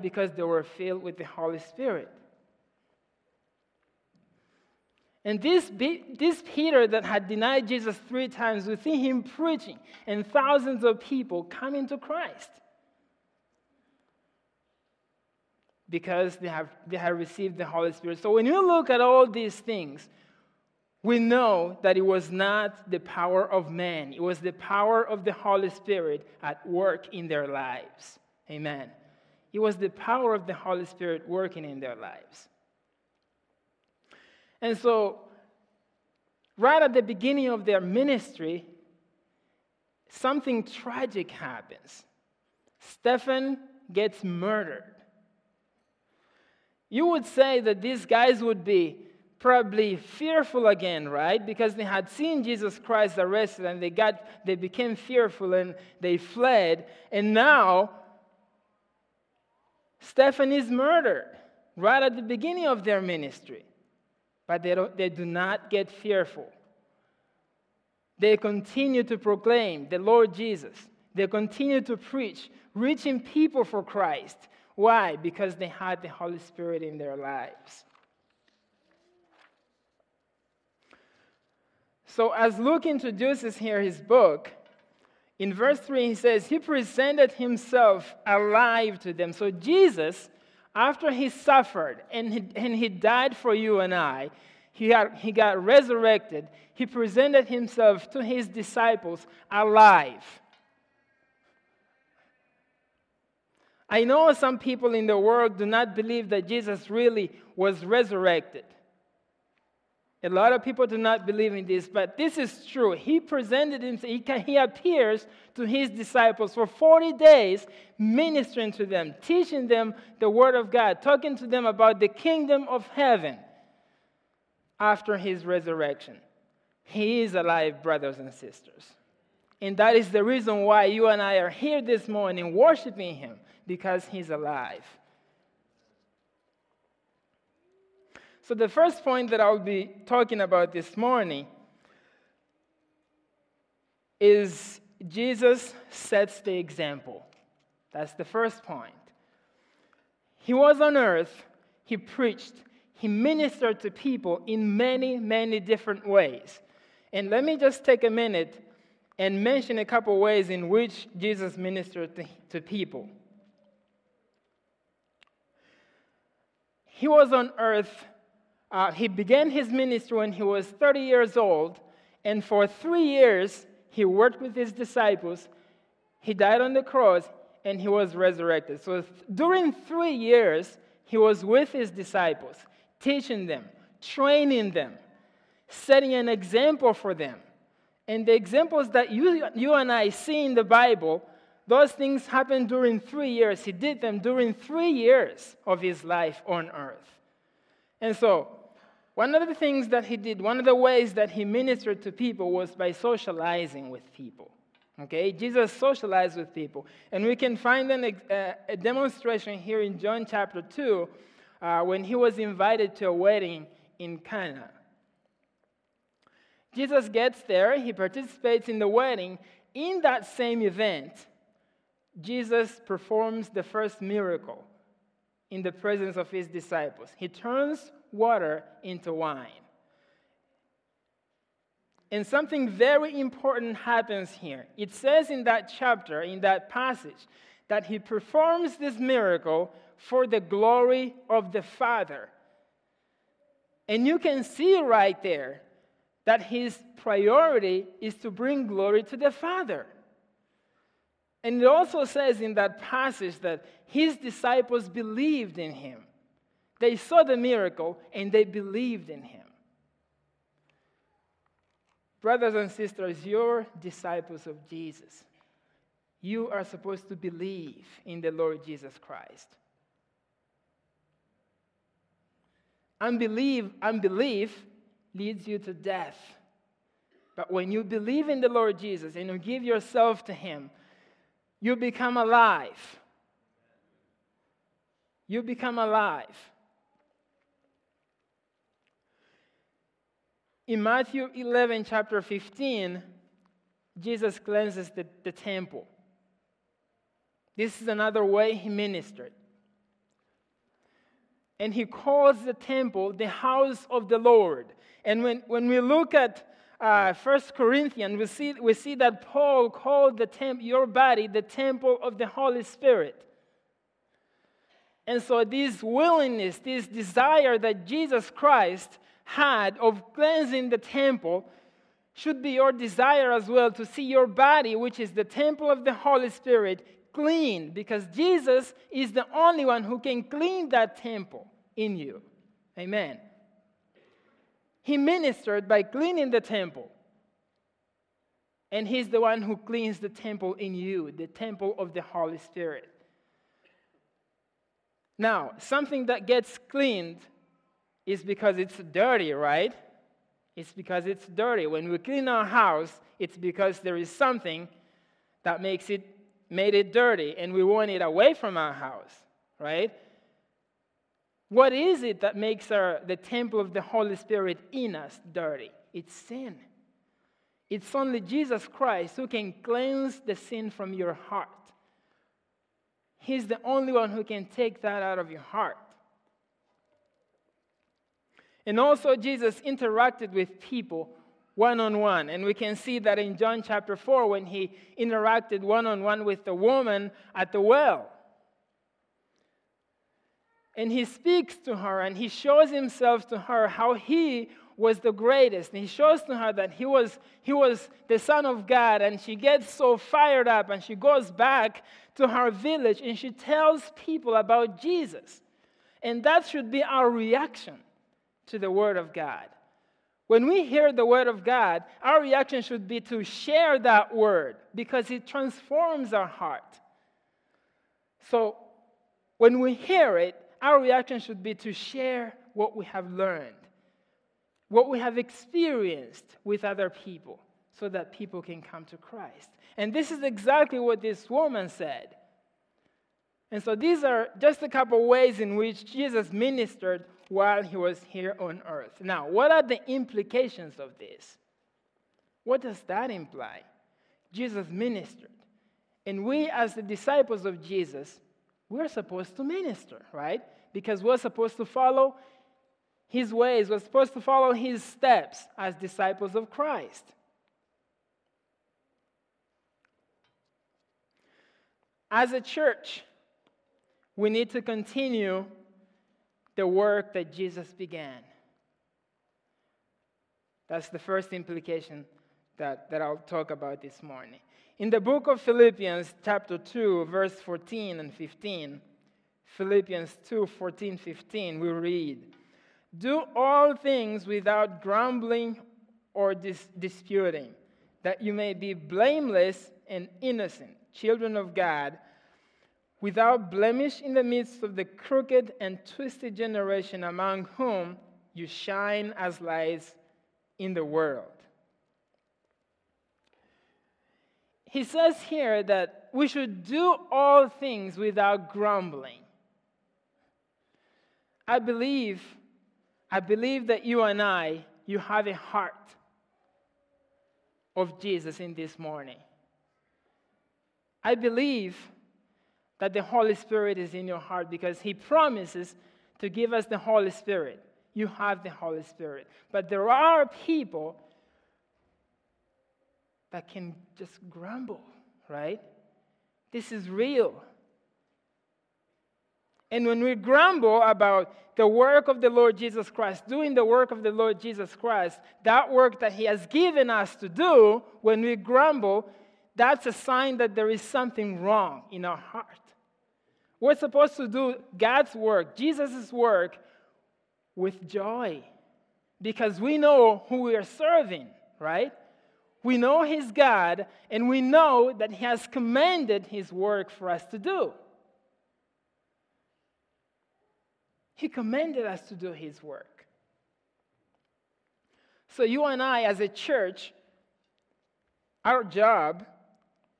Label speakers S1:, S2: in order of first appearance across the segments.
S1: Because they were filled with the Holy Spirit. And this, this Peter that had denied Jesus three times, we see him preaching and thousands of people coming to Christ because they have, they have received the Holy Spirit. So when you look at all these things, we know that it was not the power of man, it was the power of the Holy Spirit at work in their lives. Amen. It was the power of the Holy Spirit working in their lives. And so, right at the beginning of their ministry, something tragic happens. Stephen gets murdered. You would say that these guys would be probably fearful again, right? Because they had seen Jesus Christ arrested and they got they became fearful and they fled. And now Stephen is murdered right at the beginning of their ministry but they, don't, they do not get fearful. They continue to proclaim the Lord Jesus. They continue to preach, reaching people for Christ. Why? Because they had the Holy Spirit in their lives. So, as Luke introduces here his book, in verse 3, he says, He presented himself alive to them. So, Jesus after he suffered and he, and he died for you and I, he, he got resurrected. He presented himself to his disciples alive. I know some people in the world do not believe that Jesus really was resurrected. A lot of people do not believe in this, but this is true. He presented himself, he, appears to his disciples for 40 days, ministering to them, teaching them the Word of God, talking to them about the kingdom of heaven after his resurrection. He is alive, brothers and sisters. And that is the reason why you and I are here this morning worshiping him, because he's alive. So, the first point that I'll be talking about this morning is Jesus sets the example. That's the first point. He was on earth, he preached, he ministered to people in many, many different ways. And let me just take a minute and mention a couple ways in which Jesus ministered to, to people. He was on earth uh, he began his ministry when he was 30 years old, and for three years he worked with his disciples. He died on the cross, and he was resurrected. So during three years, he was with his disciples, teaching them, training them, setting an example for them. And the examples that you, you and I see in the Bible, those things happened during three years. He did them during three years of his life on earth. And so, one of the things that he did, one of the ways that he ministered to people was by socializing with people. Okay, Jesus socialized with people. And we can find an, uh, a demonstration here in John chapter 2 uh, when he was invited to a wedding in Cana. Jesus gets there, he participates in the wedding. In that same event, Jesus performs the first miracle in the presence of his disciples. He turns water into wine. And something very important happens here. It says in that chapter, in that passage, that he performs this miracle for the glory of the Father. And you can see right there that his priority is to bring glory to the Father. And it also says in that passage that his disciples believed in him. They saw the miracle and they believed in him. Brothers and sisters, you're disciples of Jesus. You are supposed to believe in the Lord Jesus Christ. Unbelief, unbelief leads you to death. But when you believe in the Lord Jesus and you give yourself to Him, you become alive. You become alive. In Matthew 11, chapter 15, Jesus cleanses the, the temple. This is another way he ministered. and he calls the temple the house of the Lord. And when, when we look at uh, 1 Corinthians, we see, we see that Paul called the temp, your body the temple of the Holy Spirit. And so, this willingness, this desire that Jesus Christ had of cleansing the temple should be your desire as well to see your body, which is the temple of the Holy Spirit, clean because Jesus is the only one who can clean that temple in you. Amen. He ministered by cleaning the temple. And He's the one who cleans the temple in you, the temple of the Holy Spirit. Now, something that gets cleaned is because it's dirty, right? It's because it's dirty. When we clean our house, it's because there is something that makes it made it dirty and we want it away from our house, right? What is it that makes our, the temple of the Holy Spirit in us dirty? It's sin. It's only Jesus Christ who can cleanse the sin from your heart. He's the only one who can take that out of your heart. And also, Jesus interacted with people one on one. And we can see that in John chapter 4 when he interacted one on one with the woman at the well. And he speaks to her and he shows himself to her how he was the greatest. And he shows to her that he was, he was the Son of God. And she gets so fired up and she goes back to her village and she tells people about Jesus. And that should be our reaction to the Word of God. When we hear the word of God, our reaction should be to share that word because it transforms our heart. So when we hear it, our reaction should be to share what we have learned, what we have experienced with other people, so that people can come to Christ. And this is exactly what this woman said. And so these are just a couple ways in which Jesus ministered while he was here on earth. Now, what are the implications of this? What does that imply? Jesus ministered. And we, as the disciples of Jesus, we're supposed to minister, right? Because we're supposed to follow his ways, we're supposed to follow his steps as disciples of Christ. As a church, we need to continue the work that Jesus began. That's the first implication that, that I'll talk about this morning. In the book of Philippians, chapter 2, verse 14 and 15, Philippians 2 14, 15, we read, Do all things without grumbling or dis- disputing, that you may be blameless and innocent, children of God without blemish in the midst of the crooked and twisted generation among whom you shine as lights in the world. He says here that we should do all things without grumbling. I believe, I believe that you and I, you have a heart of Jesus in this morning. I believe that the Holy Spirit is in your heart because He promises to give us the Holy Spirit. You have the Holy Spirit. But there are people that can just grumble, right? This is real. And when we grumble about the work of the Lord Jesus Christ, doing the work of the Lord Jesus Christ, that work that He has given us to do, when we grumble, that's a sign that there is something wrong in our heart. We're supposed to do God's work, Jesus' work, with joy because we know who we are serving, right? We know He's God, and we know that He has commanded His work for us to do. He commanded us to do His work. So, you and I, as a church, our job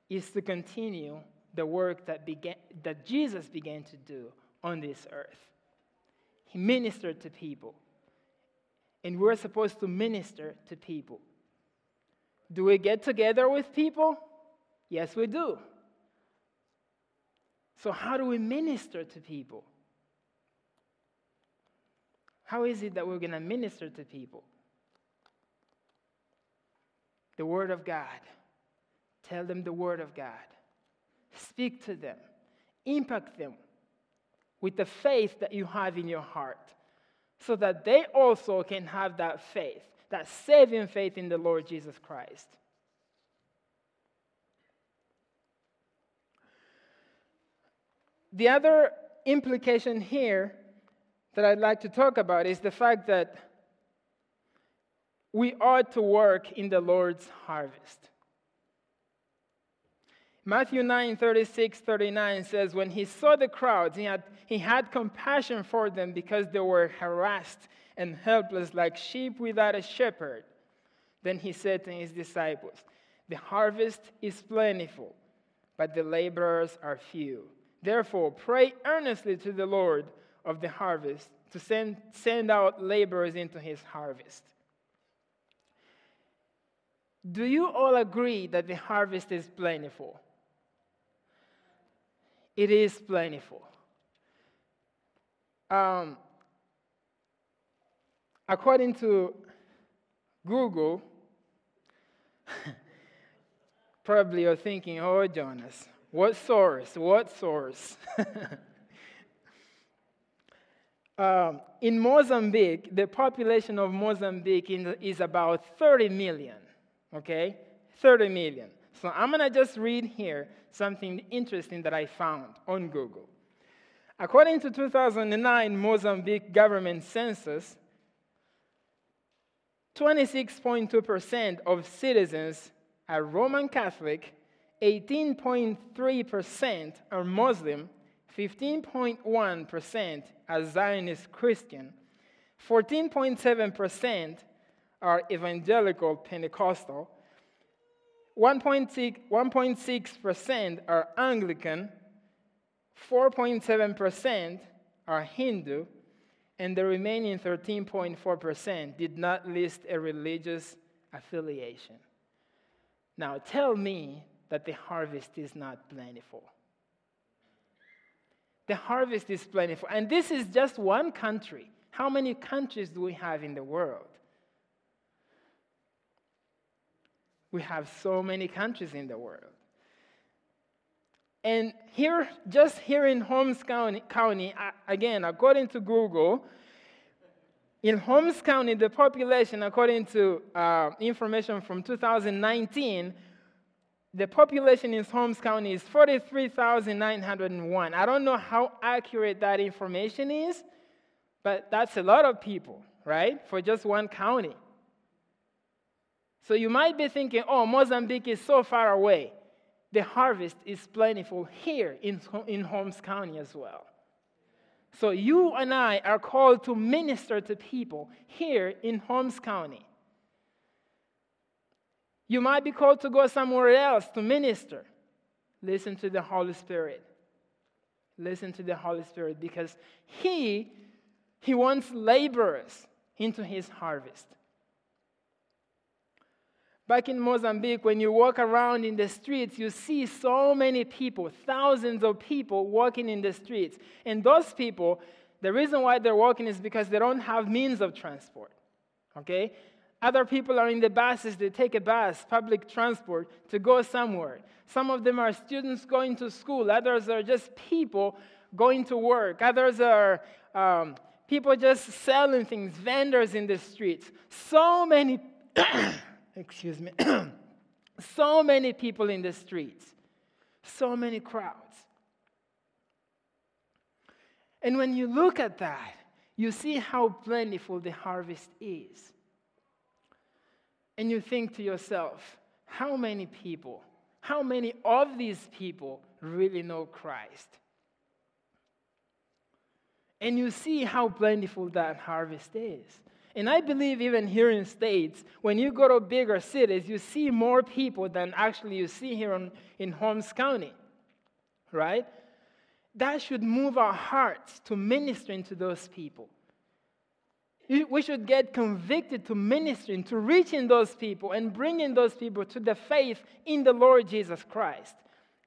S1: is to continue the work that, began, that Jesus began to do on this earth. He ministered to people. And we're supposed to minister to people. Do we get together with people? Yes, we do. So, how do we minister to people? How is it that we're going to minister to people? The Word of God. Tell them the Word of God. Speak to them. Impact them with the faith that you have in your heart so that they also can have that faith, that saving faith in the Lord Jesus Christ. The other implication here that I'd like to talk about is the fact that we ought to work in the Lord's harvest. Matthew 9 36 39 says, When he saw the crowds, he had, he had compassion for them because they were harassed and helpless like sheep without a shepherd. Then he said to his disciples, The harvest is plentiful, but the laborers are few. Therefore, pray earnestly to the Lord of the harvest to send, send out laborers into his harvest. Do you all agree that the harvest is plentiful? It is plentiful. Um, according to Google, probably you're thinking, oh, Jonas, what source? What source? um, in Mozambique, the population of Mozambique is about 30 million, okay? 30 million. So I'm going to just read here something interesting that I found on Google. According to 2009 Mozambique government census, 26.2% of citizens are Roman Catholic, 18.3% are Muslim, 15.1% are Zionist Christian, 14.7% are evangelical Pentecostal, 1.6% are Anglican, 4.7% are Hindu, and the remaining 13.4% did not list a religious affiliation. Now tell me that the harvest is not plentiful. The harvest is plentiful. And this is just one country. How many countries do we have in the world? We have so many countries in the world. And here, just here in Holmes County, County again, according to Google, in Holmes County, the population, according to uh, information from 2019, the population in Holmes County is 43,901. I don't know how accurate that information is, but that's a lot of people, right, for just one county. So you might be thinking, oh, Mozambique is so far away. The harvest is plentiful here in, in Holmes County as well. So you and I are called to minister to people here in Holmes County. You might be called to go somewhere else to minister. Listen to the Holy Spirit. Listen to the Holy Spirit because He, He wants laborers into His harvest. Back in Mozambique, when you walk around in the streets, you see so many people, thousands of people walking in the streets. And those people, the reason why they're walking is because they don't have means of transport. Okay? Other people are in the buses, they take a bus, public transport, to go somewhere. Some of them are students going to school, others are just people going to work, others are um, people just selling things, vendors in the streets. So many. excuse me, so many people in the streets, so many crowds. And when you look at that, you see how plentiful the harvest is. And you think to yourself, how many people, how many of these people really know Christ? And you see how plentiful that harvest is. And I believe even here in States, when you go to bigger cities, you see more people than actually you see here in, in Holmes County, right? That should move our hearts to ministering to those people. We should get convicted to ministering, to reaching those people and bringing those people to the faith in the Lord Jesus Christ.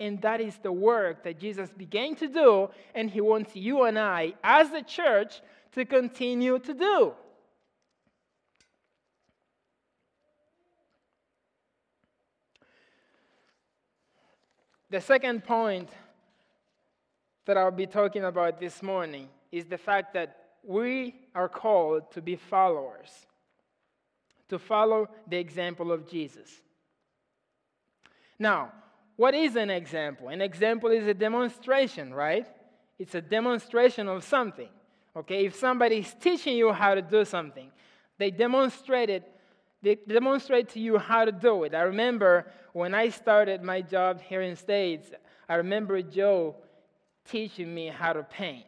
S1: And that is the work that Jesus began to do, and He wants you and I, as a church, to continue to do. The second point that I'll be talking about this morning is the fact that we are called to be followers, to follow the example of Jesus. Now, what is an example? An example is a demonstration, right? It's a demonstration of something. Okay, if somebody is teaching you how to do something, they demonstrate it, demonstrate to you how to do it. I remember when I started my job here in States, I remember Joe teaching me how to paint.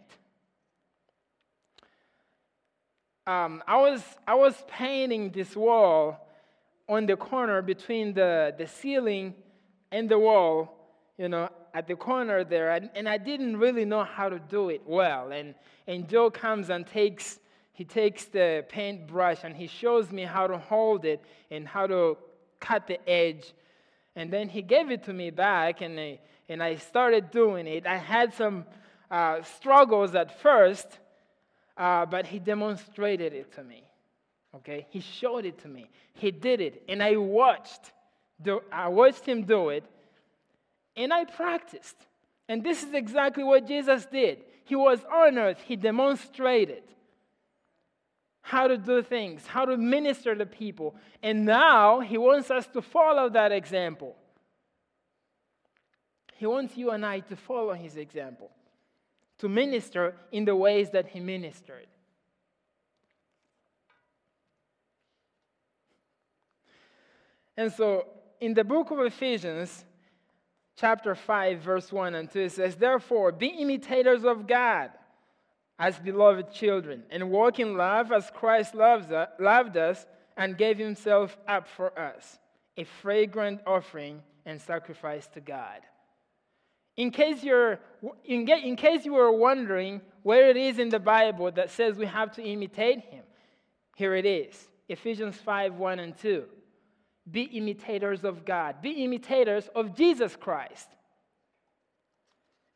S1: Um, I, was, I was painting this wall on the corner between the, the ceiling and the wall, you know, at the corner there, and, and I didn't really know how to do it well. And, and Joe comes and takes, he takes the paintbrush and he shows me how to hold it and how to cut the edge. And then he gave it to me back, and I, and I started doing it. I had some uh, struggles at first, uh, but he demonstrated it to me. Okay? He showed it to me. He did it, and I watched. Do, I watched him do it, and I practiced. And this is exactly what Jesus did. He was on earth, he demonstrated how to do things, how to minister to people. And now he wants us to follow that example. He wants you and I to follow his example, to minister in the ways that he ministered. And so in the book of Ephesians, chapter 5, verse 1 and 2, it says, Therefore, be imitators of God as beloved children, and walk in love as Christ loves uh, loved us and gave himself up for us, a fragrant offering and sacrifice to God. In case, you're, in, in case you were wondering where it is in the Bible that says we have to imitate him, here it is Ephesians 5 1 and 2 be imitators of God, be imitators of Jesus Christ.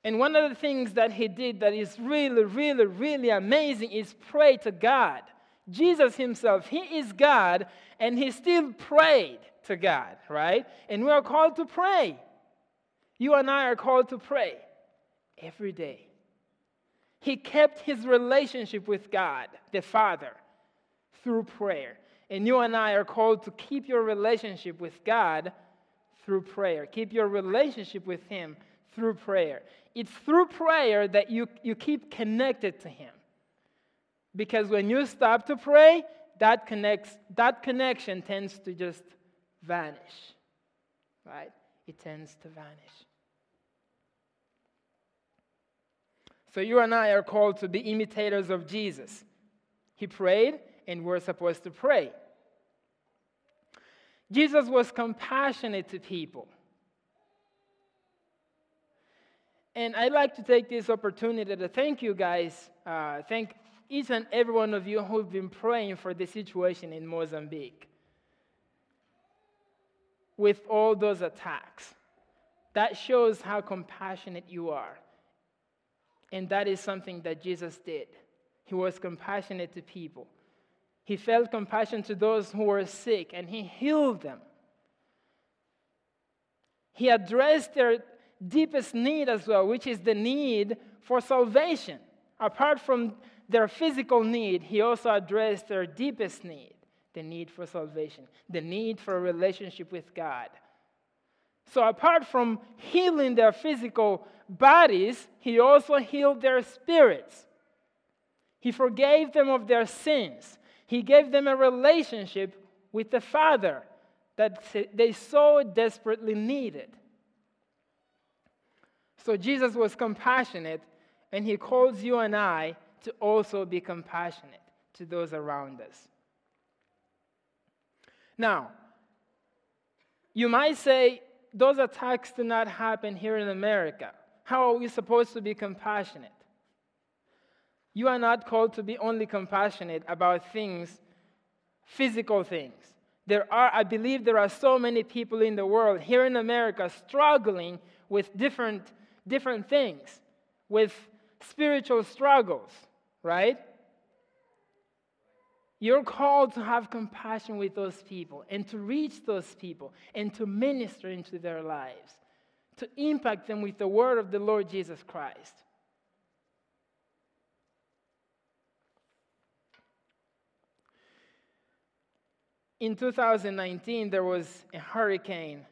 S1: And one of the things that he did that is really, really, really amazing is pray to God. Jesus himself, he is God, and he still prayed to God, right? And we are called to pray. You and I are called to pray every day. He kept his relationship with God, the Father, through prayer. And you and I are called to keep your relationship with God through prayer. Keep your relationship with Him through prayer. It's through prayer that you, you keep connected to Him. Because when you stop to pray, that, connects, that connection tends to just vanish. Right? It tends to vanish. So you and I are called to be imitators of Jesus. He prayed, and we're supposed to pray. Jesus was compassionate to people. And I'd like to take this opportunity to thank you guys, uh, thank each and every one of you who've been praying for the situation in Mozambique with all those attacks. That shows how compassionate you are. And that is something that Jesus did. He was compassionate to people. He felt compassion to those who were sick and he healed them. He addressed their deepest need as well, which is the need for salvation. Apart from their physical need, he also addressed their deepest need the need for salvation, the need for a relationship with God. So, apart from healing their physical bodies, he also healed their spirits. He forgave them of their sins. He gave them a relationship with the Father that they so desperately needed. So Jesus was compassionate, and he calls you and I to also be compassionate to those around us. Now, you might say, those attacks do not happen here in America. How are we supposed to be compassionate? You are not called to be only compassionate about things, physical things. There are, I believe, there are so many people in the world here in America struggling with different, different things, with spiritual struggles, right? You're called to have compassion with those people and to reach those people and to minister into their lives, to impact them with the word of the Lord Jesus Christ. In 2019, there was a hurricane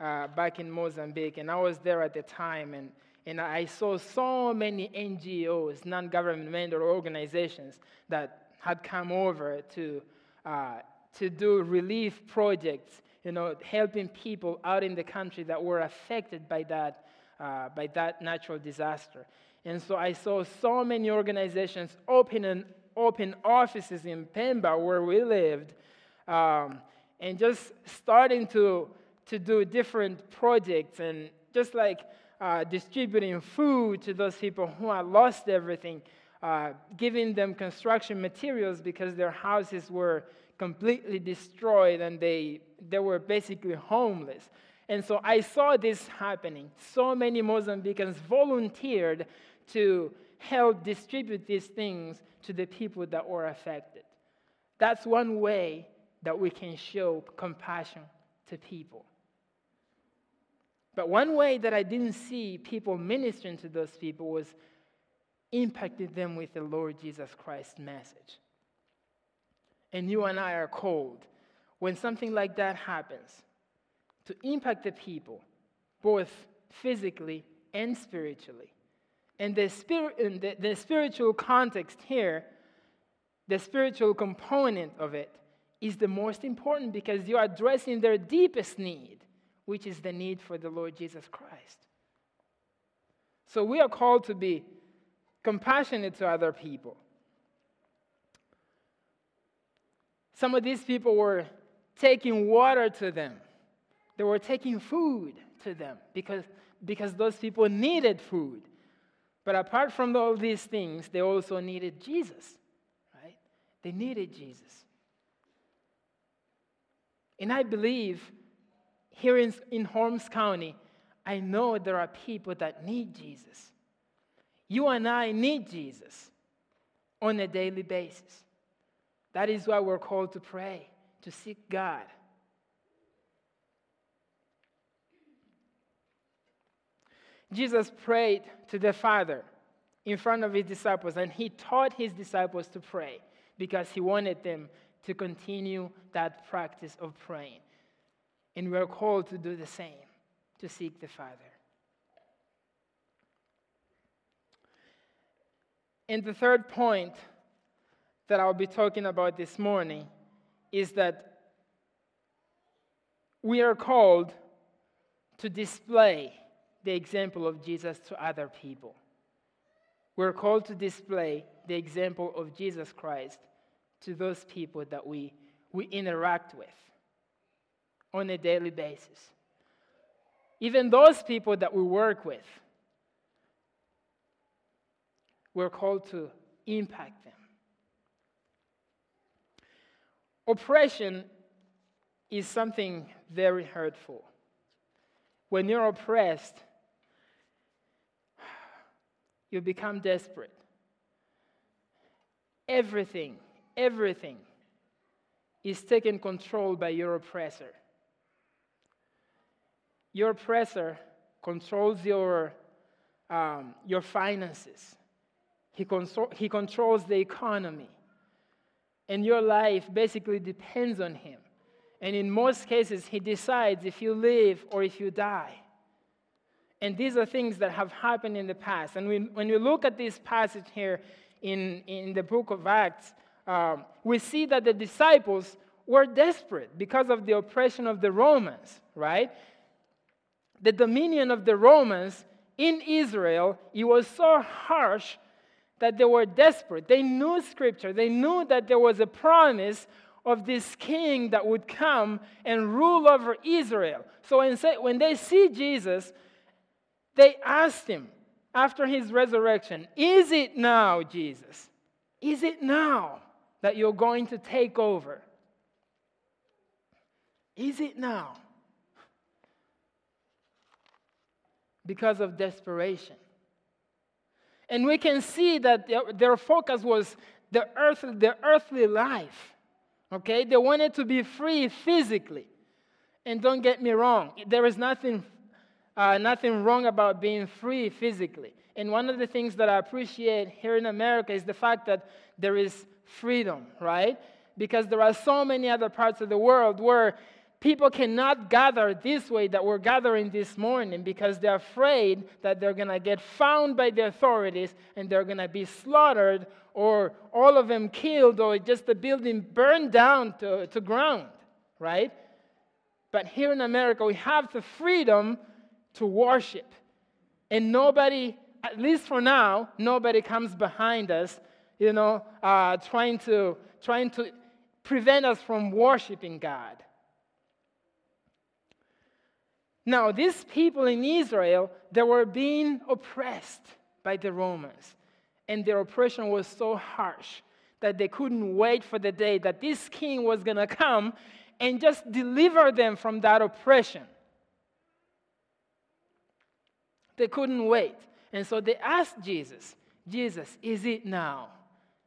S1: uh, back in Mozambique, and I was there at the time, and, and I saw so many NGOs, non governmental organizations, that had come over to, uh, to do relief projects, you know, helping people out in the country that were affected by that, uh, by that natural disaster. And so I saw so many organizations open, and, open offices in Pemba, where we lived, um, and just starting to, to do different projects and just like uh, distributing food to those people who had lost everything uh, giving them construction materials because their houses were completely destroyed and they, they were basically homeless. And so I saw this happening. So many Mozambicans volunteered to help distribute these things to the people that were affected. That's one way that we can show compassion to people. But one way that I didn't see people ministering to those people was impacted them with the Lord Jesus Christ's message. And you and I are called, when something like that happens, to impact the people, both physically and spiritually. And the, spirit, the, the spiritual context here, the spiritual component of it, is the most important because you're addressing their deepest need, which is the need for the Lord Jesus Christ. So we are called to be compassionate to other people. Some of these people were taking water to them, they were taking food to them because, because those people needed food. But apart from all these things, they also needed Jesus, right? They needed Jesus. And I believe here in, in Holmes County, I know there are people that need Jesus. You and I need Jesus on a daily basis. That is why we're called to pray, to seek God. Jesus prayed to the Father in front of his disciples, and he taught his disciples to pray because he wanted them to continue that practice of praying. And we're called to do the same, to seek the Father. And the third point that I'll be talking about this morning is that we are called to display the example of Jesus to other people. We're called to display the example of Jesus Christ to those people that we, we interact with on a daily basis. Even those people that we work with we're called to impact them. Oppression is something very hurtful. When you're oppressed, you become desperate. Everything, everything is taken control by your oppressor. Your oppressor controls your, um, your finances. He, consol- he controls the economy. And your life basically depends on him. And in most cases, he decides if you live or if you die. And these are things that have happened in the past. And when, when you look at this passage here in, in the book of Acts, um, we see that the disciples were desperate because of the oppression of the Romans, right? The dominion of the Romans in Israel, it was so harsh that they were desperate. They knew scripture, they knew that there was a promise of this king that would come and rule over Israel. So when they see Jesus, they asked him after his resurrection, Is it now, Jesus? Is it now that you're going to take over? Is it now? Because of desperation. And we can see that their focus was the, earth, the earthly life. Okay? They wanted to be free physically. And don't get me wrong, there is nothing, uh, nothing wrong about being free physically. And one of the things that I appreciate here in America is the fact that there is freedom, right? Because there are so many other parts of the world where people cannot gather this way that we're gathering this morning because they're afraid that they're going to get found by the authorities and they're going to be slaughtered or all of them killed or just the building burned down to, to ground, right? But here in America, we have the freedom to worship. And nobody, at least for now, nobody comes behind us, you know, uh, trying, to, trying to prevent us from worshiping God. Now, these people in Israel, they were being oppressed by the Romans. And their oppression was so harsh that they couldn't wait for the day that this king was going to come and just deliver them from that oppression. They couldn't wait. And so they asked Jesus, Jesus, is it now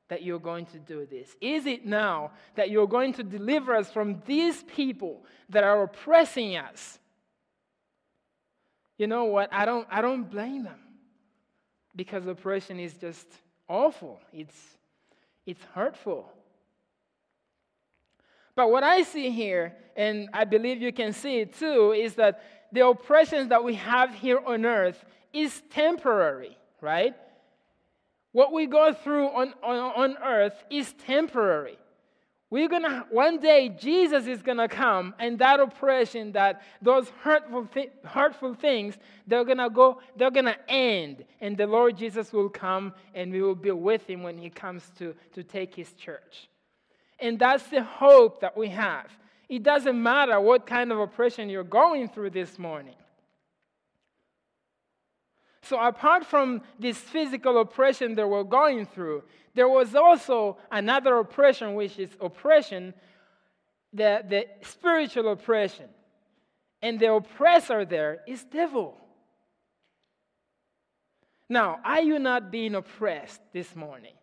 S1: that you're going to do this? Is it now that you're going to deliver us from these people that are oppressing us? You know what? I don't, I don't blame them because oppression is just awful. It's, it's hurtful. But what I see here, and I believe you can see it too, is that the oppressions that we have here on earth is temporary, right? What we go through on, on, on earth is temporary. We're gonna one day Jesus is gonna come, and that oppression, that those hurtful, hurtful things, they're gonna go, they're gonna end, and the Lord Jesus will come, and we will be with him when he comes to, to take his church. And that's the hope that we have. It doesn't matter what kind of oppression you're going through this morning. So, apart from this physical oppression that we're going through, there was also another oppression, which is oppression, the, the spiritual oppression. And the oppressor there is devil. Now, are you not being oppressed this morning?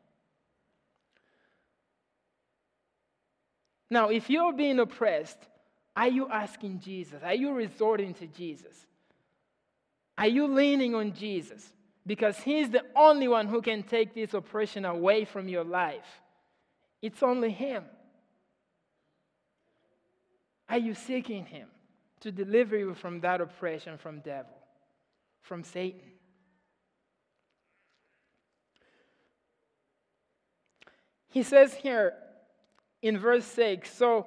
S1: Now, if you're being oppressed, are you asking Jesus? Are you resorting to Jesus? Are you leaning on Jesus? Because He's the only one who can take this oppression away from your life. It's only Him. Are you seeking Him to deliver you from that oppression from devil, from Satan? He says here, in verse 6 So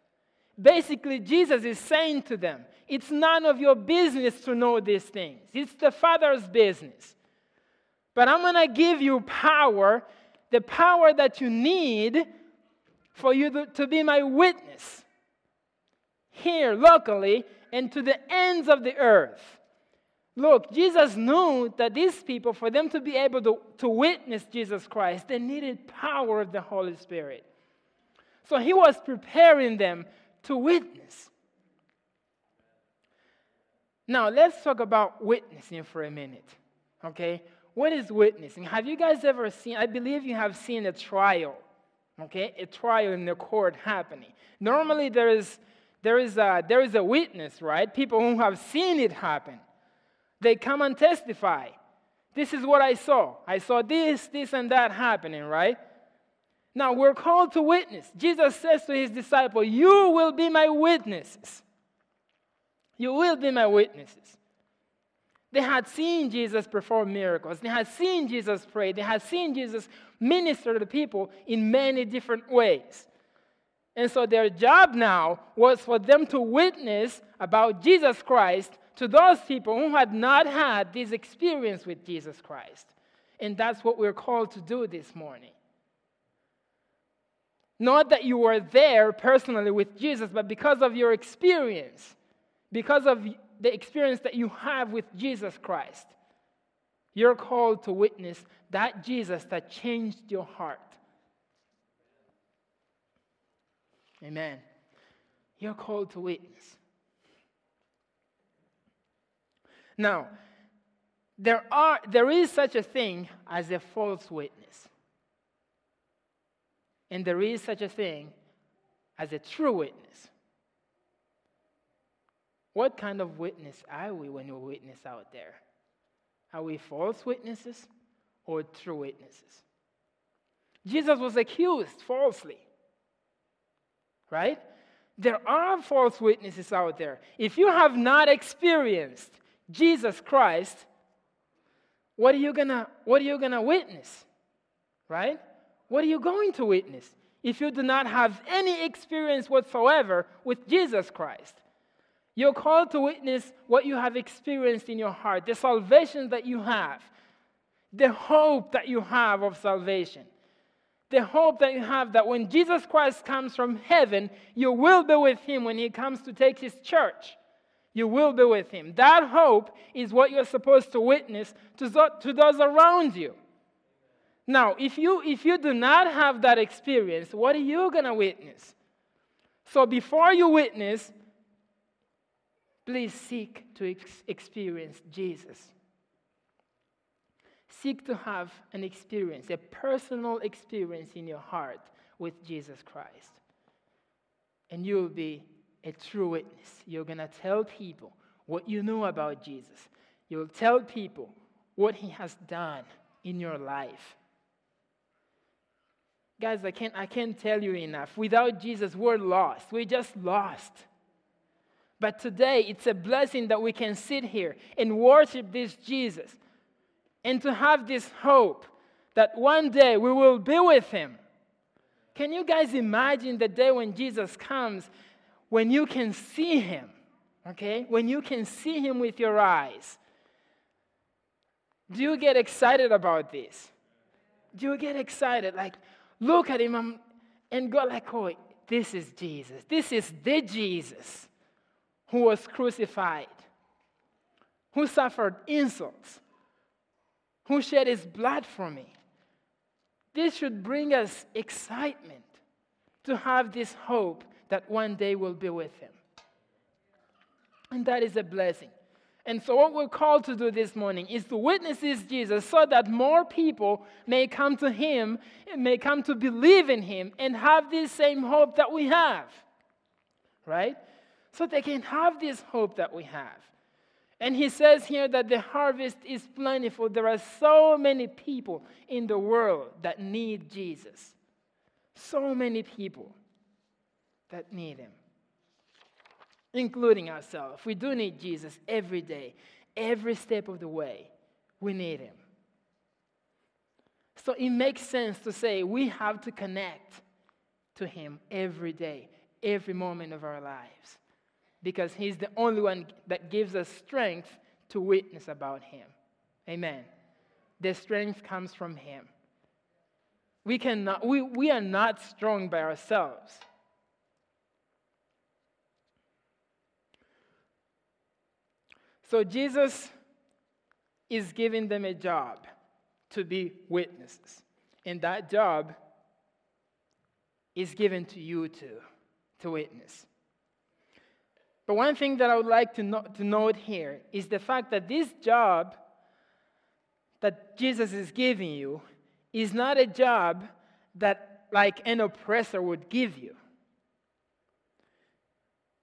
S1: Basically, Jesus is saying to them, It's none of your business to know these things, it's the Father's business. But I'm going to give you power, the power that you need for you to, be my witness here locally and to the ends of the earth. Look, Jesus knew that these people, for them to be able to, to witness Jesus Christ, they needed power of the Holy Spirit. So he was preparing them to witness. Now, let's talk about witnessing for a minute. Okay? What is witnessing? Have you guys ever seen, I believe you have seen a trial, okay? A trial in the court happening. Normally, there is, there is, a, there is a witness, right? People who have seen it happen. They come and testify. This is what I saw. I saw this, this, and that happening, right? Now we're called to witness. Jesus says to his disciple, You will be my witnesses. You will be my witnesses. They had seen Jesus perform miracles. They had seen Jesus pray. They had seen Jesus minister to the people in many different ways. And so their job now was for them to witness about Jesus Christ to those people who had not had this experience with Jesus Christ. And that's what we're called to do this morning. Not that you were there personally with Jesus, but because of your experience, because of the experience that you have with Jesus Christ. You're called to witness that Jesus that changed your heart. Amen. You're called to witness. Now, there, are, there is such a thing as a false witness. And there is such a thing as a true witness. What kind of witness are we when we witness out there? Are we false witnesses or true witnesses? Jesus was accused falsely, right? There are false witnesses out there. If you have not experienced Jesus Christ, what are you gonna, what are you gonna witness? Right? What are you going to witness if you do not have any experience whatsoever with Jesus Christ? You're called to witness what you have experienced in your heart, the salvation that you have, the hope that you have of salvation, the hope that you have that when Jesus Christ comes from heaven, you will be with him when he comes to take his church. You will be with him. That hope is what you're supposed to witness to, those around you. Now, if you, if you do not have that experience, what are you going to witness? So before you witness, please seek to ex- experience Jesus. Seek to have an experience, a personal experience in your heart with Jesus Christ. And you will be a true witness. You're going to tell people what you know about Jesus. You'll tell people what he has done in your life. Guys, I can't, I can't tell you enough. Without Jesus, we're lost. We're just lost. But today, it's a blessing that we can sit here and worship this Jesus and to have this hope that one day we will be with him. Can you guys imagine the day when Jesus comes when you can see him, okay? When you can see him with your eyes. Do you get excited about this? Do you get excited? Like, look at him um, and go like, oh, this is Jesus. This is the Jesus who was crucified, who suffered insults, who shed his blood for me. This should bring us excitement to have this hope that one day we'll be with him. And that is a blessing. And so, what we're called to do this morning is to witness this Jesus so that more people may come to him, and may come to believe in him, and have this same hope that we have. Right? So they can have this hope that we have. And he says here that the harvest is plentiful. There are so many people in the world that need Jesus. So many people that need Him, including ourselves. We do need Jesus every day, every step of the way. We need Him. So it makes sense to say we have to connect to Him every day, every moment of our lives, because He's the only one that gives us strength to witness about Him. Amen. The strength comes from Him. We, cannot, we, we are not strong by ourselves. So Jesus is giving them a job to be witnesses. And that job is given to you too, to witness. But one thing that I would like to, no- to note here is the fact that this job that Jesus is giving you is not a job that like an oppressor would give you.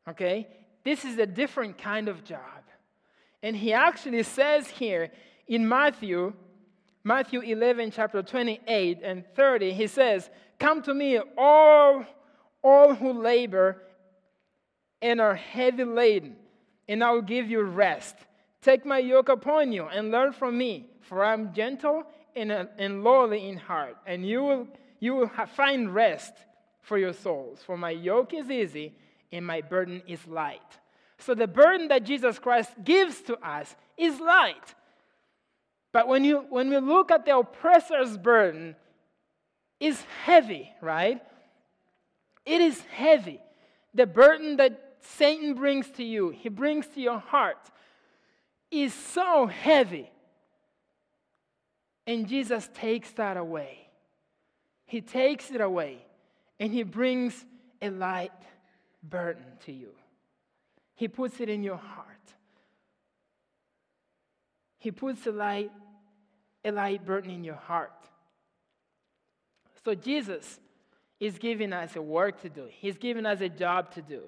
S1: Okay? This is a different kind of job. And he actually says here in Matthew, Matthew 11, chapter 28 and 30, he says, Come to me, all, all who labor and are heavy laden, and I will give you rest. Take my yoke upon you and learn from me, for I am gentle and, uh, and lowly in heart, and you will, you will find rest for your souls. For my yoke is easy and my burden is light. So the burden that Jesus Christ gives to us is light. But when, you, when we look at the oppressor's burden, is heavy, right? It is heavy. The burden that Satan brings to you, he brings to your heart, is so heavy. And Jesus takes that away. He takes it away and he brings a light burden to you. He puts it in your heart. He puts a light, a light burden in your heart. So Jesus is giving us a work to do. He's giving us a job to do,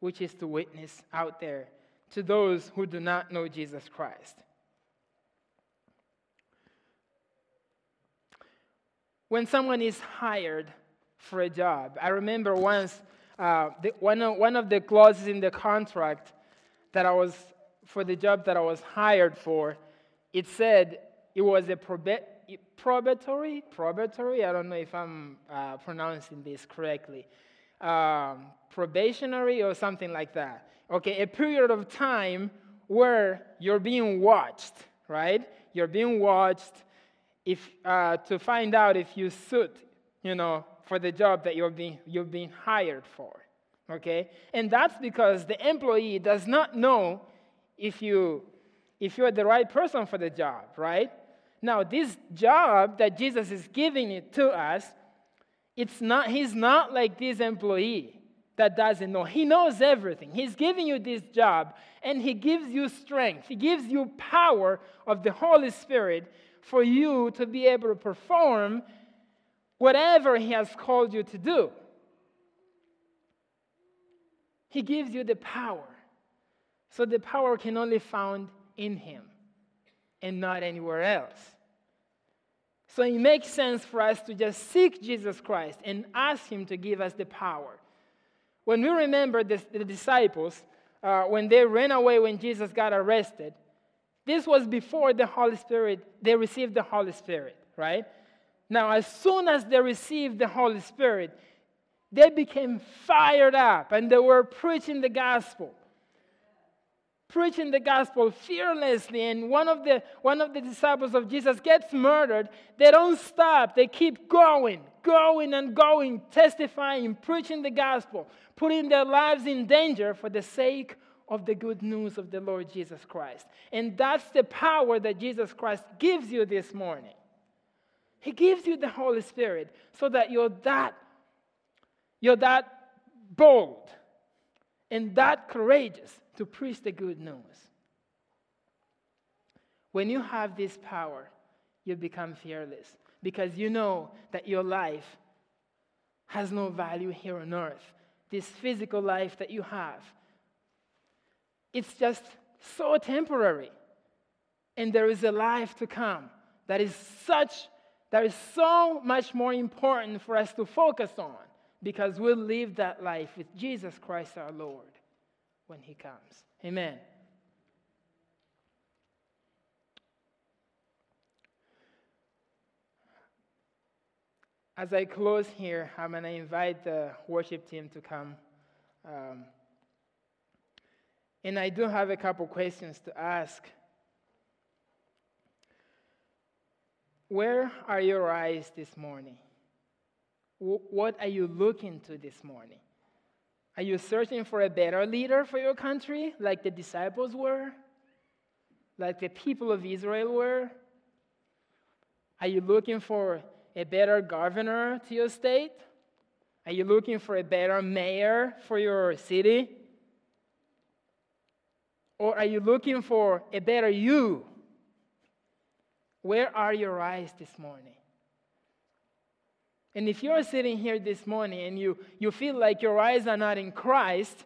S1: which is to witness out there to those who do not know Jesus Christ. When someone is hired for a job, I remember once uh, the, one, of, one of the clauses in the contract that I was, for the job that I was hired for, it said it was a probe- probatory, probatory, I don't know if I'm uh, pronouncing this correctly, um, probationary or something like that. Okay, a period of time where you're being watched, right? You're being watched if, uh, to find out if you suit, you know, for the job that you're being, you're being hired for. Okay? And that's because the employee does not know if, you, if you're the right person for the job, right? Now, this job that Jesus is giving it to us, it's not, he's not like this employee that doesn't know. He knows everything. He's giving you this job and he gives you strength. He gives you power of the Holy Spirit for you to be able to perform whatever he has called you to do. He gives you the power. So the power can only found in him and not anywhere else. So it makes sense for us to just seek Jesus Christ and ask him to give us the power. When we remember the, the disciples, uh, when they ran away when Jesus got arrested, this was before the Holy Spirit, they received the Holy Spirit, right? Now, as soon as they received the Holy Spirit, they became fired up and they were preaching the gospel. Preaching the gospel fearlessly, and one of the one of the disciples of Jesus gets murdered. They don't stop, they keep going, going and going, testifying, preaching the gospel, putting their lives in danger for the sake of the good news of the Lord Jesus Christ. And that's the power that Jesus Christ gives you this morning. He gives you the Holy Spirit so that you're that, you're that bold and that courageous to preach the good news. When you have this power, you become fearless because you know that your life has no value here on earth. This physical life that you have, it's just so temporary. And there is a life to come that is such that is so much more important for us to focus on because we'll live that life with Jesus Christ our Lord when He comes. Amen. As I close here, I'm going to invite the worship team to come. Um, and I do have a couple questions to ask. Where are your eyes this morning? What are you looking to this morning? Are you searching for a better leader for your country, like the disciples were? Like the people of Israel were? Are you looking for a better governor to your state? Are you looking for a better mayor for your city? Or are you looking for a better you where are your eyes this morning? And if you're sitting here this morning and you, you feel like your eyes are not in Christ,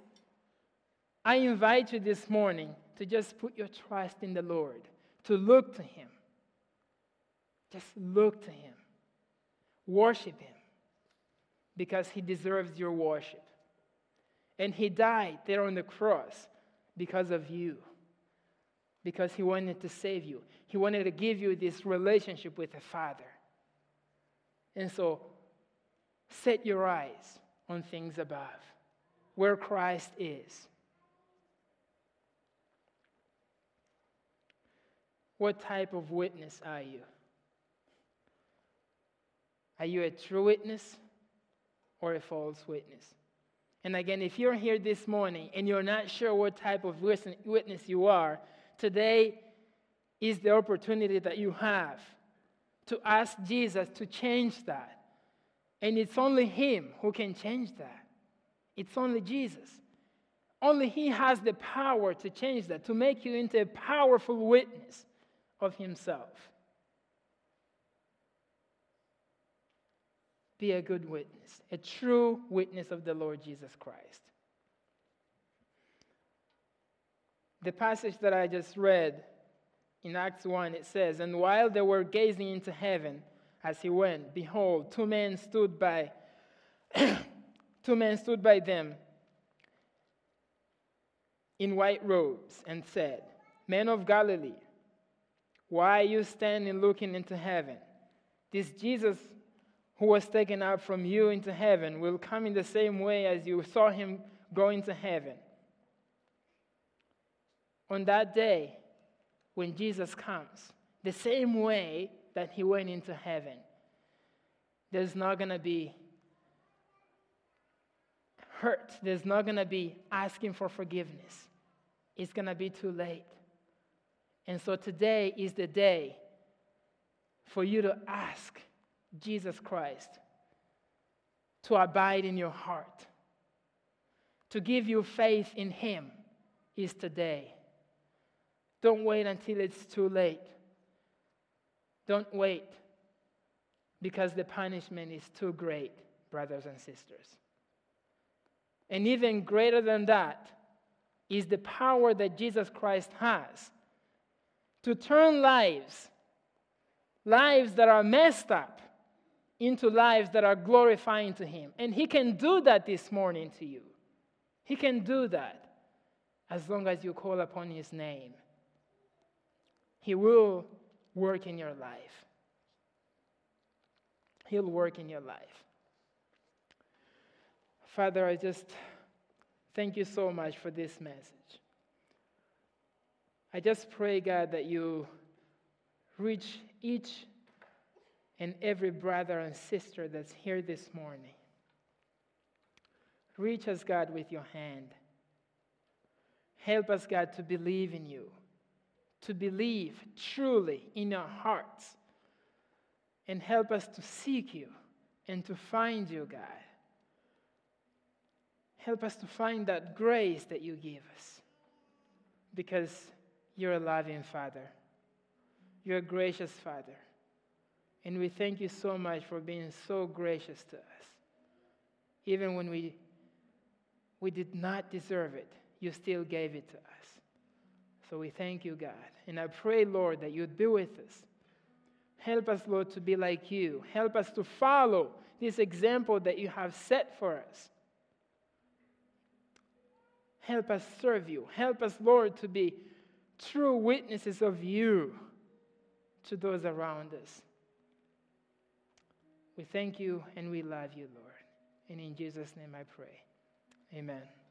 S1: I invite you this morning to just put your trust in the Lord, to look to Him. Just look to Him. Worship Him because He deserves your worship. And He died there on the cross because of you because He wanted to save you. He wanted to give you this relationship with the Father. And so, set your eyes on things above, where Christ is. What type of witness are you? Are you a true witness? or a false witness. And again, if you're here this morning and you're not sure what type of witness you are, today is the opportunity that you have to ask Jesus to change that. And it's only Him who can change that. It's only Jesus. Only He has the power to change that, to make you into a powerful witness of Himself. Be a good witness, a true witness of the Lord Jesus Christ. The passage that I just read in Acts 1, it says, And while they were gazing into heaven as he went, behold, two men stood by two men stood by them in white robes and said, Men of Galilee, why are you standing looking into heaven? This Jesus who was taken up from you into heaven will come in the same way as you saw him go into heaven. On that day, when Jesus comes, the same way that he went into heaven, there's not going to be hurt. There's not going to be asking for forgiveness. It's going to be too late. And so today is the day for you to ask Jesus Christ to abide in your heart, to give you faith in Him, is today. Don't wait until it's too late. Don't wait because the punishment is too great, brothers and sisters. And even greater than that is the power that Jesus Christ has to turn lives, lives that are messed up, into lives that are glorifying to Him. And He can do that this morning to you. He can do that as long as you call upon His name. He will work in your life. He'll work in your life. Father, I just thank you so much for this message. I just pray, God, that you reach each and every brother and sister that's here this morning. Reach us, God, with your hand. Help us, God, to believe in you, to believe truly in our hearts, and help us to seek you and to find you, God. Help us to find that grace that you give us because you're a loving Father. You're a gracious Father. And we thank you so much for being so gracious to us. Even when we, we did not deserve it, you still gave it to us. So we thank you, God. And I pray, Lord, that you'd be with us. Help us, Lord, to be like you. Help us to follow this example that you have set for us. Help us serve you. Help us, Lord, to be true witnesses of you to those around us. We thank you and we love you, Lord. And in Jesus' name I pray. Amen.